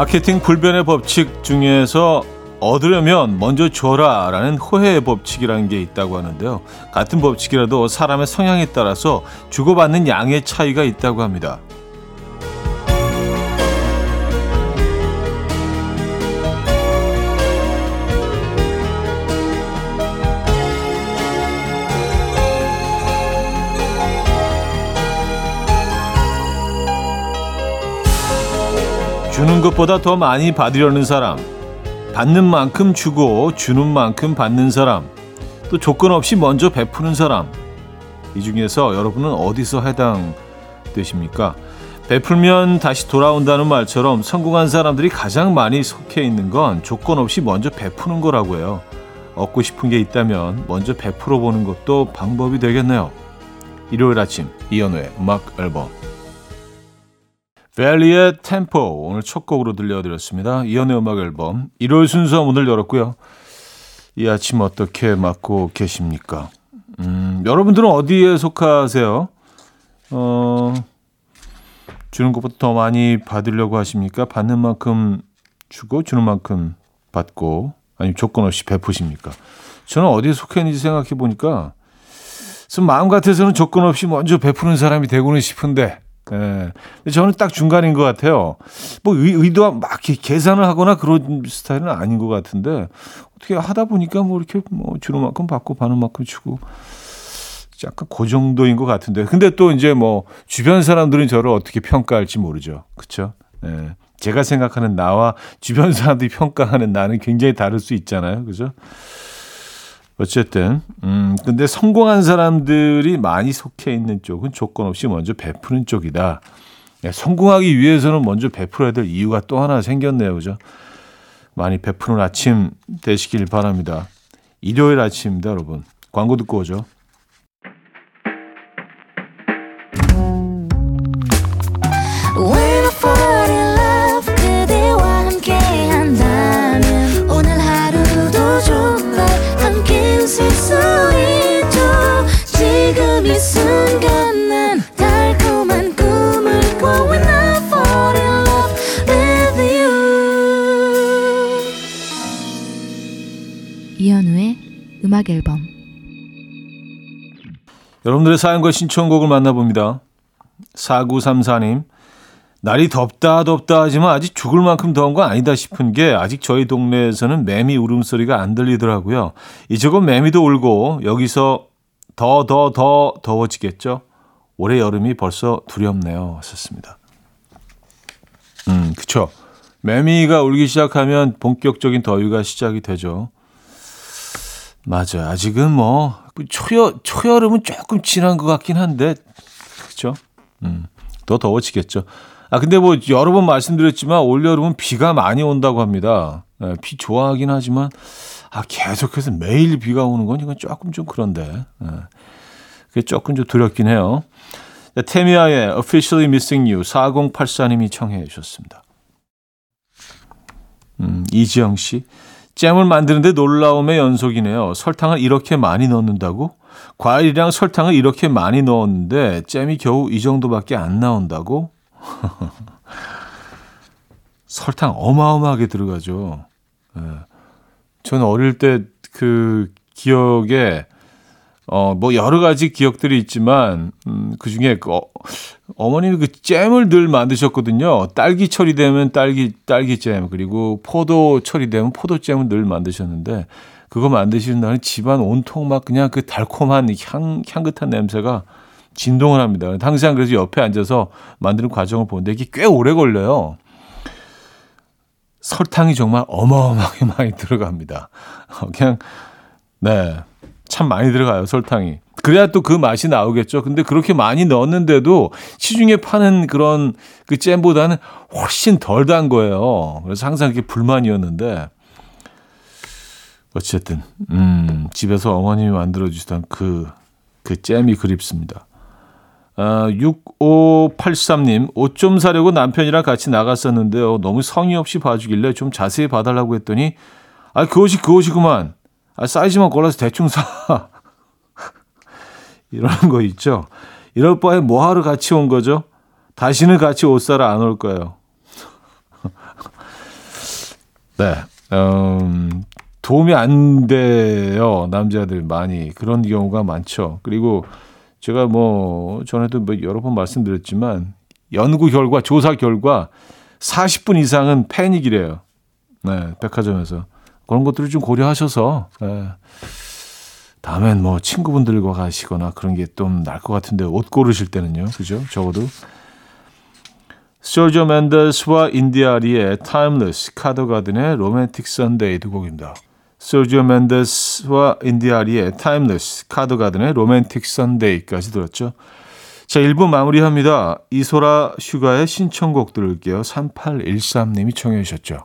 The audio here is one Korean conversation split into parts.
마케팅 불변의 법칙 중에서 얻으려면 먼저 줘라 라는 호혜의 법칙이라는 게 있다고 하는데요. 같은 법칙이라도 사람의 성향에 따라서 주고받는 양의 차이가 있다고 합니다. 주는 것보다 더 많이 받으려는 사람, 받는 만큼 주고 주는 만큼 받는 사람, 또 조건 없이 먼저 베푸는 사람. 이 중에서 여러분은 어디서 해당되십니까? 베풀면 다시 돌아온다는 말처럼 성공한 사람들이 가장 많이 속해 있는 건 조건 없이 먼저 베푸는 거라고 해요. 얻고 싶은 게 있다면 먼저 베풀어 보는 것도 방법이 되겠네요. 일요일 아침 이연우의 음악 앨범 벨리의 템포 오늘 첫 곡으로 들려드렸습니다. 이연의 음악 앨범 1월 순서 문을 열었고요. 이 아침 어떻게 맞고 계십니까? 음, 여러분들은 어디에 속하세요? 어, 주는 것보다 더 많이 받으려고 하십니까? 받는 만큼 주고 주는 만큼 받고 아니면 조건 없이 베푸십니까? 저는 어디에 속해 있는지 생각해 보니까 마음 같아서는 조건 없이 먼저 베푸는 사람이 되고는 싶은데 예. 저는 딱 중간인 것 같아요. 뭐 의, 도막 계산을 하거나 그런 스타일은 아닌 것 같은데 어떻게 하다 보니까 뭐 이렇게 뭐 주는 만큼 받고 받는 만큼 주고 약간 그 정도인 것 같은데. 근데 또 이제 뭐 주변 사람들은 저를 어떻게 평가할지 모르죠. 그렇죠? 예. 제가 생각하는 나와 주변 사람들이 평가하는 나는 굉장히 다를 수 있잖아요. 그죠? 어쨌든 음 근데 성공한 사람들이 많이 속해 있는 쪽은 조건 없이 먼저 베푸는 쪽이다. 네, 성공하기 위해서는 먼저 베풀어야 될 이유가 또 하나 생겼네요. 그죠? 많이 베푸는 아침 되시길 바랍니다. 일요일 아침입니다, 여러분. 광고 듣고 오죠. 음악 앨범 여러분들의 사연과 신청곡을 만나봅니다. 4934님 날이 덥다 덥다 하지만 아직 죽을 만큼 더운 건 아니다 싶은 게 아직 저희 동네에서는 매미 울음소리가 안 들리더라고요. 이제곧 매미도 울고 여기서 더 더 더 더워지겠죠. 올해 여름이 벌써 두렵네요. 하셨습니다. 음, 그쵸. 매미가 울기 시작하면 본격적인 더위가 시작이 되죠. 맞아요. 아직은 뭐 초여 초여름은 조금 지난 것 같긴 한데 그렇죠. 음, 더 더워지겠죠. 아 근데 뭐 여러 번 말씀드렸지만 올 여름은 비가 많이 온다고 합니다. 네, 비 좋아하긴 하지만 아 계속해서 매일 비가 오는 건 이건 조금 좀 그런데 네, 그게 조금 좀 두렵긴 해요. 네, 테미아의 Officially Missing You 4084님이 청해 주셨습니다. 음, 이지영 씨. 잼을 만드는데 놀라움의 연속이네요. 설탕을 이렇게 많이 넣는다고? 과일이랑 설탕을 이렇게 많이 넣었는데 잼이 겨우 이 정도밖에 안 나온다고? 설탕 어마어마하게 들어가죠. 예. 저는 어릴 때 그 기억에 어, 뭐 여러 가지 기억들이 있지만, 음, 그 중에 그 어, 어머님이 그 잼을 늘 만드셨거든요. 딸기철이 되면 딸기, 딸기잼, 그리고 포도철이 되면 포도잼을 늘 만드셨는데, 그거 만드시는 날은 집안 온통 막 그냥 그 달콤한 향, 향긋한 냄새가 진동을 합니다. 항상 그래서 옆에 앉아서 만드는 과정을 보는데 이게 꽤 오래 걸려요. 설탕이 정말 어마어마하게 많이 들어갑니다. 그냥, 네. 참 많이 들어가요, 설탕이. 그래야 또 그 맛이 나오겠죠. 근데 그렇게 많이 넣었는데도 시중에 파는 그런 그 잼보다는 훨씬 덜 단 거예요. 그래서 항상 이게 불만이었는데 어쨌든 음, 집에서 어머님이 만들어 주시던 그, 그 잼이 그립습니다. 아, 6583님, 옷 좀 사려고 남편이랑 같이 나갔었는데요. 너무 성의 없이 봐주길래 좀 자세히 봐달라고 했더니, 아, 그 옷이 그 옷이구만. 아, 사이즈만 골라서 대충 사. 이런 거 있죠. 이럴 바에 뭐 하러 같이 온 거죠? 다시는 같이 옷 사러 안 올 거예요. 네. 음, 도움이 안 돼요. 남자들 많이. 그런 경우가 많죠. 그리고 제가 뭐 전에도 뭐 여러 번 말씀드렸지만 연구 결과, 조사 결과 40분 이상은 패닉이래요. 네, 백화점에서. 그런 것들을 좀 고려하셔서, 네. 다음엔 뭐 친구분들과 가시거나 그런 게좀 나을 것 같은데 옷 고르실 때는요. 그죠? 적어도. 세르지오 멘데스와 인디아 아리의 Timeless, 카더가든의 Romantic Sunday 두 곡입니다. 세르지오 멘데스와 인디아 아리의 Timeless, 카더가든의 Romantic Sunday까지 들었죠. 자, 1부 마무리합니다. 이소라 슈가의 신청곡 들을게요. 3813님이 청해 주셨죠.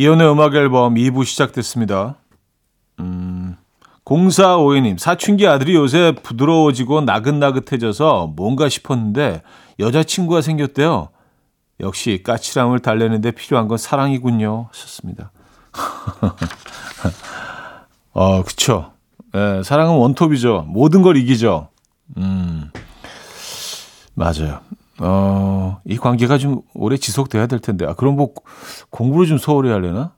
이연의 음악 앨범 2부 시작됐습니다. 음, 0452님, 사춘기 아들이 요새 부드러워지고 나긋나긋해져서 뭔가 싶었는데 여자친구가 생겼대요. 역시 까칠함을 달래는데 필요한 건 사랑이군요. 하셨습니다. 어, 그쵸. 예, 사랑은 원톱이죠. 모든 걸 이기죠. 음, 맞아요. 어, 이 관계가 좀 오래 지속돼야 될 텐데. 아, 그럼 뭐 공부를 좀 소홀히 하려나?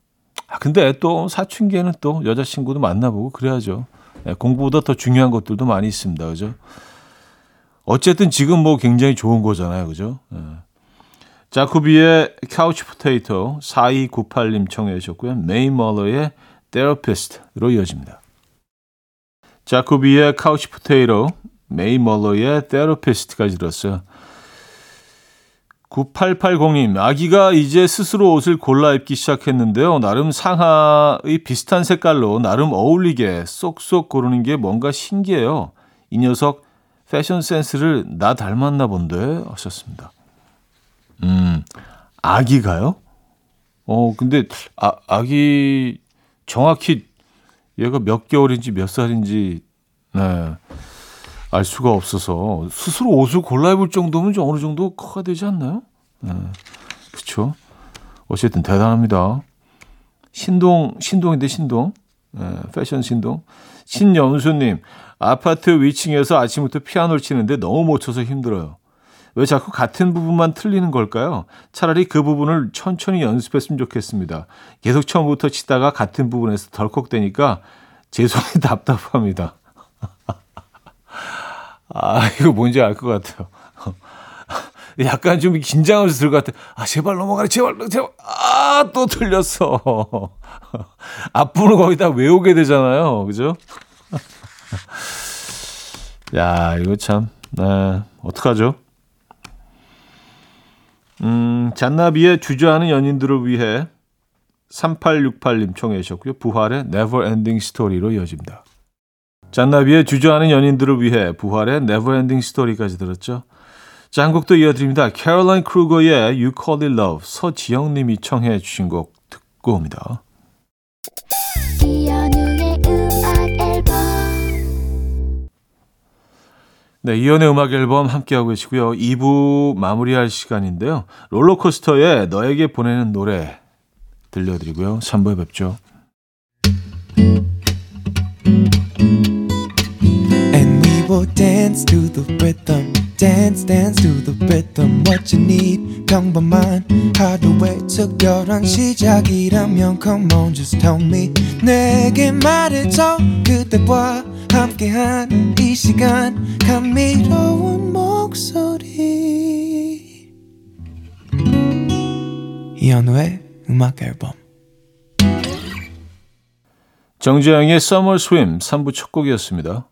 아, 근데 또 사춘기에는 또 여자친구도 만나보고 그래야죠. 예, 공부보다 더 중요한 것들도 많이 있습니다. 그죠? 어쨌든 지금 뭐 굉장히 좋은 거잖아요. 그죠? 예. 자쿠비의 Couch Potato 4298님 청해 주셨고요. 메이 뮬러의 Therapist로 이어집니다. 자쿠비의 Couch Potato, 메이 뮬러의 Therapist까지 들었어요. 9880님, 아기가 이제 스스로 옷을 골라 입기 시작했는데요. 나름 상하의 비슷한 색깔로 나름 어울리게 쏙쏙 고르는 게 뭔가 신기해요. 이 녀석 패션 센스를 나 닮았나 본데 하셨습니다. 음, 아기가요? 어, 근데 아, 아기 정확히 얘가 몇 개월인지 몇 살인지 네. 알 수가 없어서 스스로 옷을 골라 입을 정도면 좀 어느 정도 커야 되지 않나요? 네. 그렇죠. 어쨌든 대단합니다. 신동 신동인데 신동 네, 패션 신동 신연수님 아파트 위층에서 아침부터 피아노를 치는데 너무 못 쳐서 힘들어요. 왜 자꾸 같은 부분만 틀리는 걸까요? 차라리 그 부분을 천천히 연습했으면 좋겠습니다. 계속 처음부터 치다가 같은 부분에서 덜컥대니까 제 손이 답답합니다. 아, 이거 뭔지 알 것 같아요. 약간 좀 긴장하면서 들을 것 같아. 아, 제발 넘어가라, 제발, 제발. 아, 또 틀렸어. 앞부분 거의 다 외우게 되잖아요. 그죠? 야, 이거 참, 네, 어떡하죠? 음, 잔나비의 주저하는 연인들을 위해 3868님 청해 주셨고요. 부활의 Never Ending Story로 이어집니다. 잔나비의 주저하는 연인들을 위해 부활의 Ending Story까지 들었죠. 자, 한 곡도 이어드립니다. 캐롤라인 크루거의 You Call It Love 서지영 님이 청해 주신 곡 듣고 옵니다. 네, 이연의 음악 앨범 함께하고 계시고요. 2부 마무리할 시간인데요. 롤러코스터에 너에게 보내는 노래 들려드리고요. 3부에 뵙죠. Dance to the rhythm. Dance, dance to the rhythm. What you need, 평범한 하루의 특별한 시작이라면 Come on, just tell me. 내게 말해줘. 그대와 함께한 이 시간. 감미로운 목소리. 이현우의 음악 앨범. 정재영의 Summer Swim 3부 첫 곡이었습니다.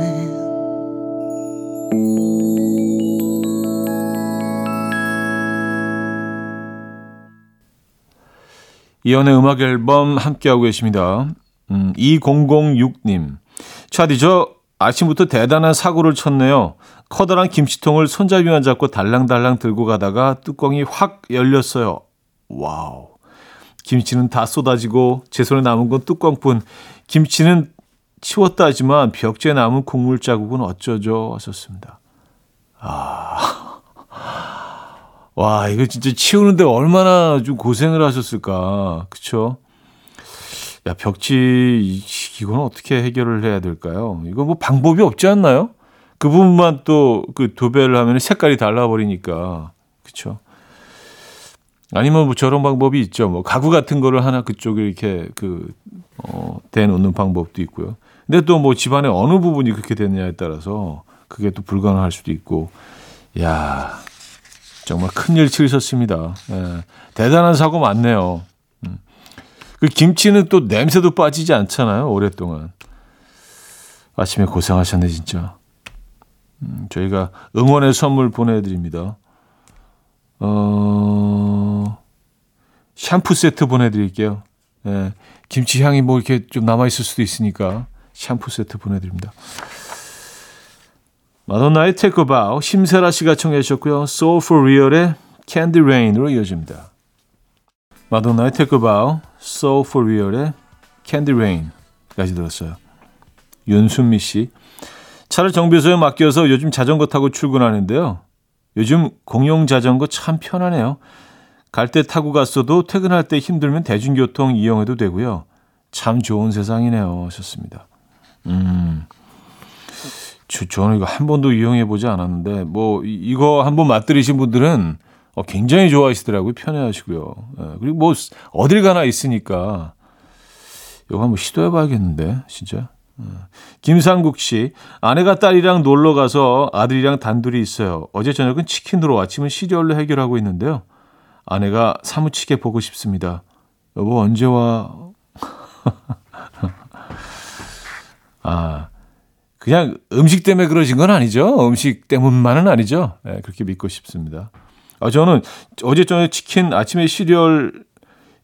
이연의 음악 앨범 함께하고 계십니다. 음, 2006님. 차디, 저 아침부터 대단한 사고를 쳤네요. 커다란 김치통을 손잡이만 잡고 달랑달랑 들고 가다가 뚜껑이 확 열렸어요. Wow. 김치는 다 쏟아지고 제 손에 남은 건 뚜껑뿐. 김치는 치웠다 하지만 벽지에 남은 국물 자국은 어쩌죠? 하셨습니다. 아. 와, 이거 진짜 치우는데 얼마나 좀 고생을 하셨을까. 그쵸? 야, 벽지, 이건 어떻게 해결을 해야 될까요? 이거 뭐 방법이 없지 않나요? 그 부분만 또 그 도배를 하면 색깔이 달라버리니까. 그쵸? 아니면 뭐 저런 방법이 있죠. 뭐 가구 같은 거를 하나 그쪽에 이렇게 그, 어, 대놓는 방법도 있고요. 근데 또 뭐 집안의 어느 부분이 그렇게 됐냐에 따라서 그게 또 불가능할 수도 있고. 야 정말 큰일 치르셨습니다. 예, 대단한 사고 많네요. 음. 그 김치는 또 냄새도 빠지지 않잖아요. 오랫동안. 아침에 고생하셨네 진짜. 음, 저희가 응원의 선물 보내드립니다. 어, 샴푸 세트 보내드릴게요. 예, 김치 향이 뭐 이렇게 좀 남아있을 수도 있으니까 샴푸 세트 보내드립니다. 마돈나의 Bow, 심세라 씨가 청해 주셨고요. Soul for Real의 Candy Rain으로 이어집니다. 마돈나의 Bow, Soul for Real의 Candy Rain까지 들었어요. 윤순미 씨. 차를 정비소에 맡겨서 요즘 자전거 타고 출근하는데요. 요즘 공용 자전거 참 편하네요. 갈 때 타고 갔어도 퇴근할 때 힘들면 대중교통 이용해도 되고요. 참 좋은 세상이네요. 하셨습니다. 음. 저, 저는 이거 한 번도 이용해 보지 않았는데 뭐 이- 이거 한번 맛들이신 분들은 어, 굉장히 좋아하시더라고요. 편해하시고요. 예, 그리고 뭐 어딜 가나 있으니까 이거 한번 시도해 봐야겠는데 진짜. 예. 김상국 씨 아내가 딸이랑 놀러 가서 아들이랑 단둘이 있어요. 어제 저녁은 치킨으로 아침은 시리얼로 해결하고 있는데요. 아내가 사무치게 보고 싶습니다. 여보 언제 와? 아 그냥 음식 때문에 그러신 건 아니죠. 음식 때문만은 아니죠. 네, 그렇게 믿고 싶습니다. 아, 저는 어제 저녁 치킨 아침에 시리얼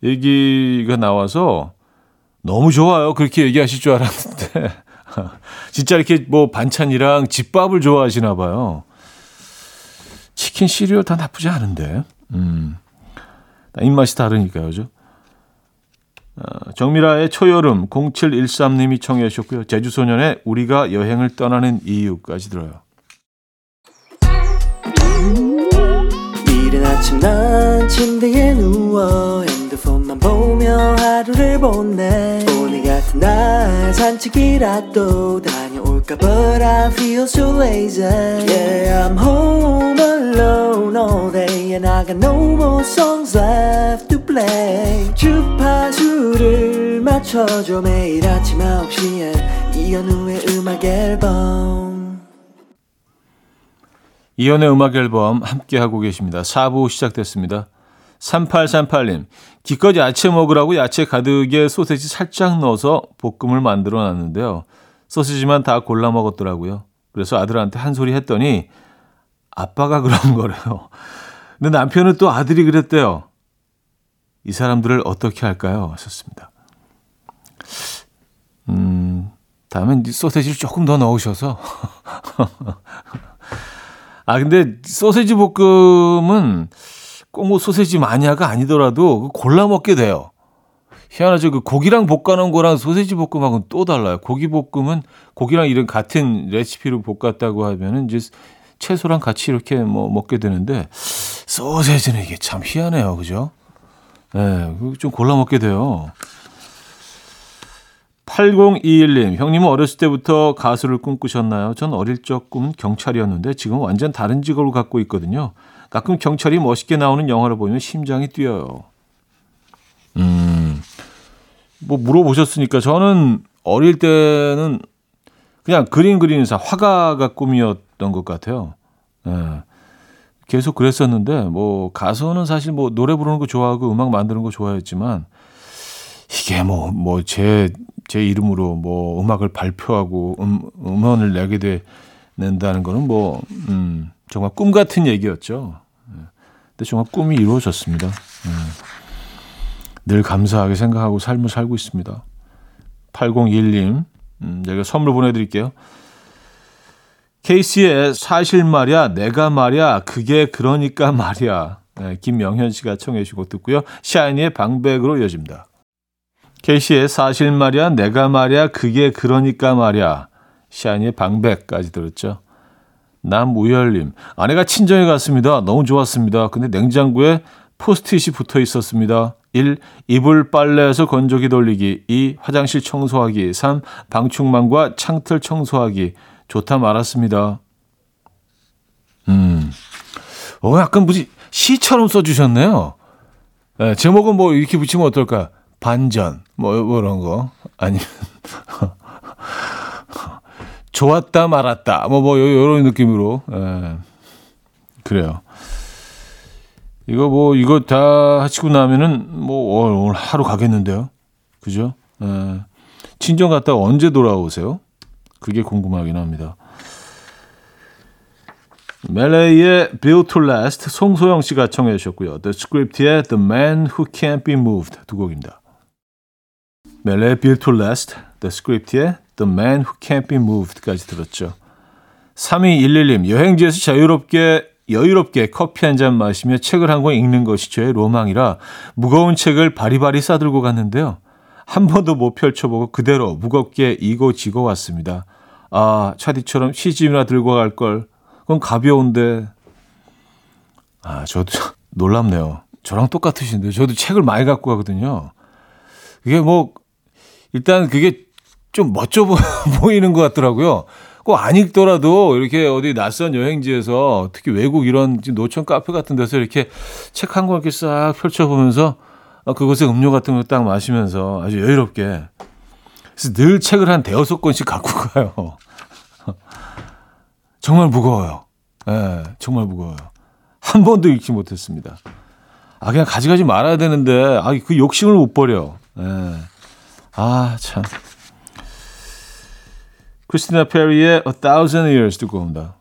얘기가 나와서 너무 좋아요. 그렇게 얘기하실 줄 알았는데. 진짜 이렇게 뭐 반찬이랑 집밥을 좋아하시나 봐요. 치킨 시리얼 다 나쁘지 않은데. 음. 다 입맛이 다르니까요. 죠 어, 정미라의 초여름 0713님이 청해 주셨고요. 제주소년의 우리가 여행을 떠나는 이유까지 들어요. 이른 아침 난 침대에 누워 핸드폰만 보며 하루를 보내 오늘 같은 날 산책이라도 다녀 올까 But I feel so lazy Yeah I'm home alone all day And I got no more songs left to play 주파 하루를 맞춰줘 매일 아침 9시에 이현우의 음악 앨범 이연의 음악 앨범 함께 하고 계십니다. 4부 시작됐습니다. 3838님, 기껏 야채 먹으라고 야채 가득에 소세지 살짝 넣어서 볶음을 만들어 놨는데요. 소시지만 다 골라 먹었더라고요. 그래서 아들한테 한 소리 했더니 아빠가 그런 거래요. 근데 남편은 또 아들이 그랬대요. 이 사람들을 어떻게 할까요? 하셨습니다. 음, 다음엔 소세지를 조금 더 넣으셔서. 아, 근데 소세지 볶음은 꼭 뭐 소세지 마니아가 아니더라도 골라 먹게 돼요. 희한하죠. 그 고기랑 볶아놓은 거랑 소세지 볶음하고는 또 달라요. 고기 볶음은 고기랑 이런 같은 레시피로 볶았다고 하면은 이제 채소랑 같이 이렇게 뭐 먹게 되는데 소세지는 이게 참 희한해요. 그죠? 예, 네, 좀 골라 먹게 돼요. 8021님, 형님은 어렸을 때부터 가수를 꿈꾸셨나요? 전 어릴 적 꿈은 경찰이었는데 지금 완전 다른 직업을 갖고 있거든요. 가끔 경찰이 멋있게 나오는 영화를 보면 심장이 뛰어요. 음, 뭐 물어보셨으니까 저는 어릴 때는 그냥 그림 그리는 사 화가가 꿈이었던 것 같아요. 예. 계속 그랬었는데 뭐 가수는 사실 뭐 노래 부르는 거 좋아하고 음악 만드는 거 좋아했지만 이게 뭐 뭐 제 제 이름으로 뭐 음악을 발표하고 음, 음원을 내게 되는다는 거는 뭐 음, 정말 꿈 같은 얘기였죠. 근데 정말 꿈이 이루어졌습니다. 늘 감사하게 생각하고 삶을 살고 있습니다. 8021님, 음, 제가 선물 보내드릴게요. 케이스의 사실 말이야, 내가 말이야, 그게 그러니까 말이야. 네, 김명현 씨가 청해 주시고 듣고요. 샤이니의 방백으로 이어집니다. 케이시의 사실 말이야, 내가 말이야, 그게 그러니까 말이야. 샤이니의 방백까지 들었죠. 남우열님, 아내가 친정에 갔습니다. 너무 좋았습니다. 근데 냉장고에 포스트잇이 붙어 있었습니다. 1. 이불 빨래해서 건조기 돌리기. 2. 화장실 청소하기. 3. 방충망과 창틀 청소하기. 좋다 말았습니다. 음. 어, 약간 무지 시처럼 써주셨네요. 네, 제목은 뭐 이렇게 붙이면 어떨까? 반전. 뭐, 뭐 이런 거. 아니면. 좋았다 말았다. 뭐, 뭐, 요런 느낌으로. 예. 그래요. 이거 뭐, 이거 다 하시고 나면은 뭐, 어, 오늘 하루 가겠는데요. 그죠? 예. 친정 갔다 언제 돌아오세요? 그게 궁금하긴 합니다. 멜레이의 Built to Last 송소영 씨가 청해 주셨고요. The Script의 The Man Who Can't Be Moved 두 곡입니다. 멜레이의 Built to Last, The Script의 The Man Who Can't Be Moved까지 들었죠. 3211님, 여행지에서 자유롭게 여유롭게 커피 한 잔 마시며 책을 한 권 읽는 것이 저의 로망이라 무거운 책을 바리바리 싸들고 갔는데요. 한 번도 못 펼쳐보고 그대로 무겁게 이고 지고 왔습니다. 아, 차디처럼 시집이나 들고 갈 걸. 그건 가벼운데. 아, 저도 놀랍네요. 저랑 똑같으신데. 저도 책을 많이 갖고 가거든요. 그게 뭐, 일단 그게 좀 멋져 보이는 것 같더라고요. 꼭 안 읽더라도 이렇게 어디 낯선 여행지에서 특히 외국 이런 노천 카페 같은 데서 이렇게 책 한 권 이렇게 싹 펼쳐보면서 그곳에 음료 같은 거딱 마시면서 아주 여유롭게. 그래서 늘 책을 한 대여섯 권씩 갖고 가요. 정말 무거워요. 예, 네, 정말 무거워요. 한 번도 읽지 못했습니다. 아, 그냥 가져가지 말아야 되는데, 아, 그 욕심을 못 버려. 예. 네. 아, 참. 크리스티나 페리의 A Thousand Years 듣고 옵니다.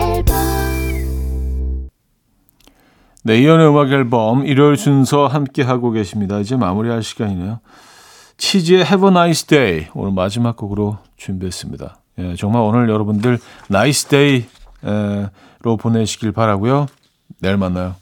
앨범 네, 이현우의 음악 앨범 일요일 순서 함께 하고 계십니다. 이제 마무리할 시간이네요. 치즈의 Have a Nice Day 오늘 마지막 곡으로 준비했습니다. 예, 정말 오늘 여러분들 nice day로 보내시길 바라고요. 내일 만나요.